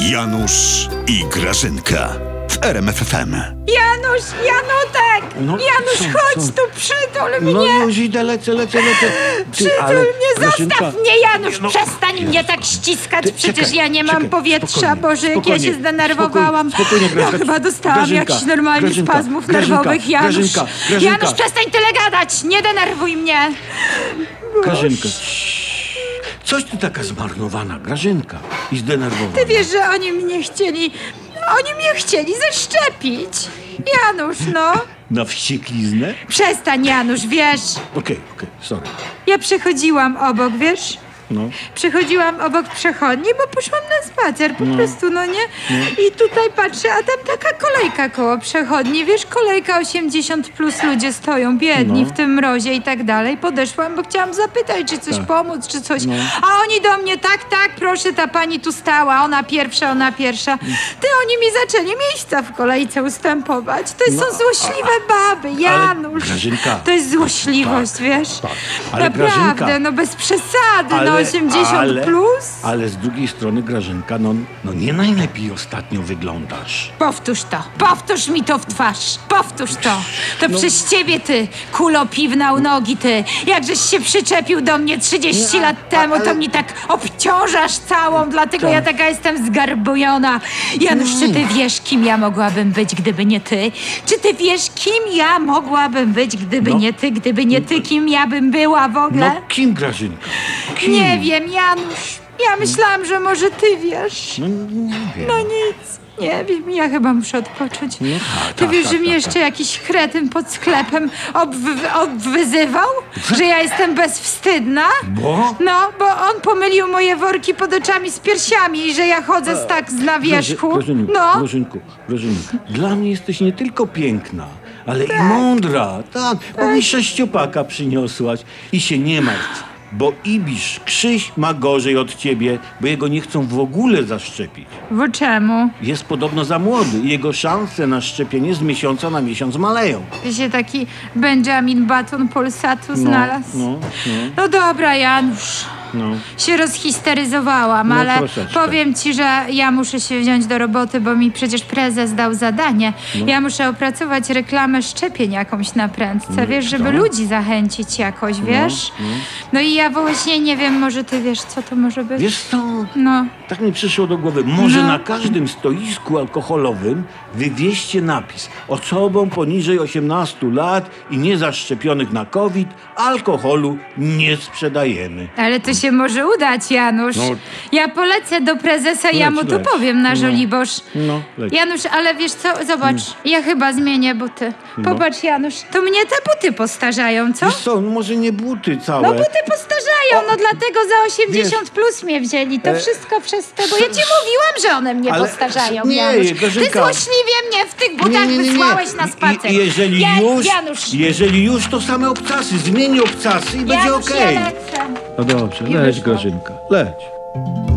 Janusz i Grażynka w RMFFM. Janusz, Janutek! No, Janusz, co, chodź co? tu, przytul No mnie! już idę, lecę, lecę, lecę. Przytul ale, mnie, Grażynka, zostaw mnie, Janusz! No, Przestań mnie tak ściskać, Ty, przecież czekaj, ja nie mam czekaj, powietrza, spokojnie, Boże, jak ja spokojnie, się zdenerwowałam. spokojnie, spokojnie, ja Grażynka, chyba dostałam Grażynka, jakichś normalnie Grażynka, spazmów Grażynka, nerwowych, Janusz. Grażynka, Grażynka. Janusz, przestań tyle gadać! Nie denerwuj mnie! Grażynka. Coś ty taka zmarnowana, Grażynka. I zdenerwowana. Ty wiesz, że oni mnie chcieli... Oni mnie chcieli zeszczepić! Janusz, no! Na wściekliznę? Przestań, Janusz, wiesz... Okej, okej, sorry. Ja przechodziłam obok, wiesz? No. Przechodziłam obok przechodni, bo poszłam na spacer, po prostu, no nie? I tutaj patrzę, a tam taka kolejka koło przechodni, wiesz, kolejka 80 plus ludzie stoją, biedni No. w tym mrozie i tak dalej. Podeszłam, bo chciałam zapytać, czy coś Tak. pomóc, czy coś. No. A oni do mnie, tak, tak, proszę, ta pani tu stała, ona pierwsza, ona pierwsza. Ty, oni mi zaczęli miejsca w kolejce ustępować. To są złośliwe baby, Janusz. Grażynka, To jest złośliwość, wiesz? tak. Ale Naprawdę, Grażynka- no bez przesady, no 80 ale, plus. Ale z drugiej strony, Grażynka, no, no nie najlepiej ostatnio wyglądasz. Powtórz to, powtórz mi to w twarz, powtórz to. To No. przez ciebie, ty, kulo piwna u nogi, ty. Jakżeś się przyczepił do mnie 30 Nie, lat temu, to ale- mnie tak obciążasz całą, dlatego Tak. ja taka jestem zgarbujona. Janusz, czy ty wiesz, kim ja mogłabym być, gdyby nie ty? Czy ty wiesz, kim ja mogłabym być, gdyby No. nie ty, gdyby nie ty, kim ja bym była w ogóle? No kim, Grażynka? Kim? Nie wiem, Janusz. Ja myślałam, że może ty wiesz. No nie wiem. No nic. Nie wiem, ja chyba muszę odpocząć. No tak, Ty tak, wiesz, tak, że mnie tak, jeszcze jakiś kretyn pod sklepem obwy- obwyzywał? Że ja jestem bezwstydna? Bo? No, bo on pomylił moje worki pod oczami z piersiami i że ja chodzę z tak z na wierzchu. Grażynku, No, Grażynku, Grażynku, dla mnie jesteś nie tylko piękna, ale i mądra. Tak, bo mi sześciopaka przyniosłaś i się nie martw. Bo Ibisz, Krzyś ma gorzej od ciebie, bo jego nie chcą w ogóle zaszczepić. bo czemu? Jest podobno za młody i jego szanse na szczepienie z miesiąca na miesiąc maleją. Ty się taki Benjamin Button Polsatu znalazł. No, no, No dobra, Janusz. No. się rozhisteryzowałam, No, ale troszeczkę. powiem ci, że ja muszę się wziąć do roboty, bo mi przecież prezes dał zadanie. No. Ja muszę opracować reklamę szczepień jakąś na prędce, wiesz, żeby co? ludzi zachęcić jakoś, wiesz? No, i ja właśnie nie wiem, może ty wiesz, co to może być? Wiesz co? No, Tak mi przyszło do głowy. Może No. na każdym stoisku alkoholowym wywieźcie napis osobom poniżej 18 lat i niezaszczepionych na COVID alkoholu nie sprzedajemy. ale to się może udać, Janusz. No. Ja polecę do prezesa, ja Leć, mu to powiem na No. żoliborz. No, leć. Janusz, ale wiesz co, zobacz, ja chyba zmienię buty. No. Popatrz, Janusz, to mnie te buty postarzają, co? Wiesz co, no może nie buty całe. No buty postarzają, no dlatego za 80 plus mnie wzięli. To E, wszystko przez to, bo ja ci mówiłam, że one mnie ale- postarzają, nie, Janusz. Ty złośliwie mnie w tych butach wysłałeś na spacer. I, jeżeli ja, już, Janusz, jeżeli już, to same obcasy. Zmieni obcasy i będzie Janusz, okej. ja lecę. No dobrze, leć. Grażynka, leć.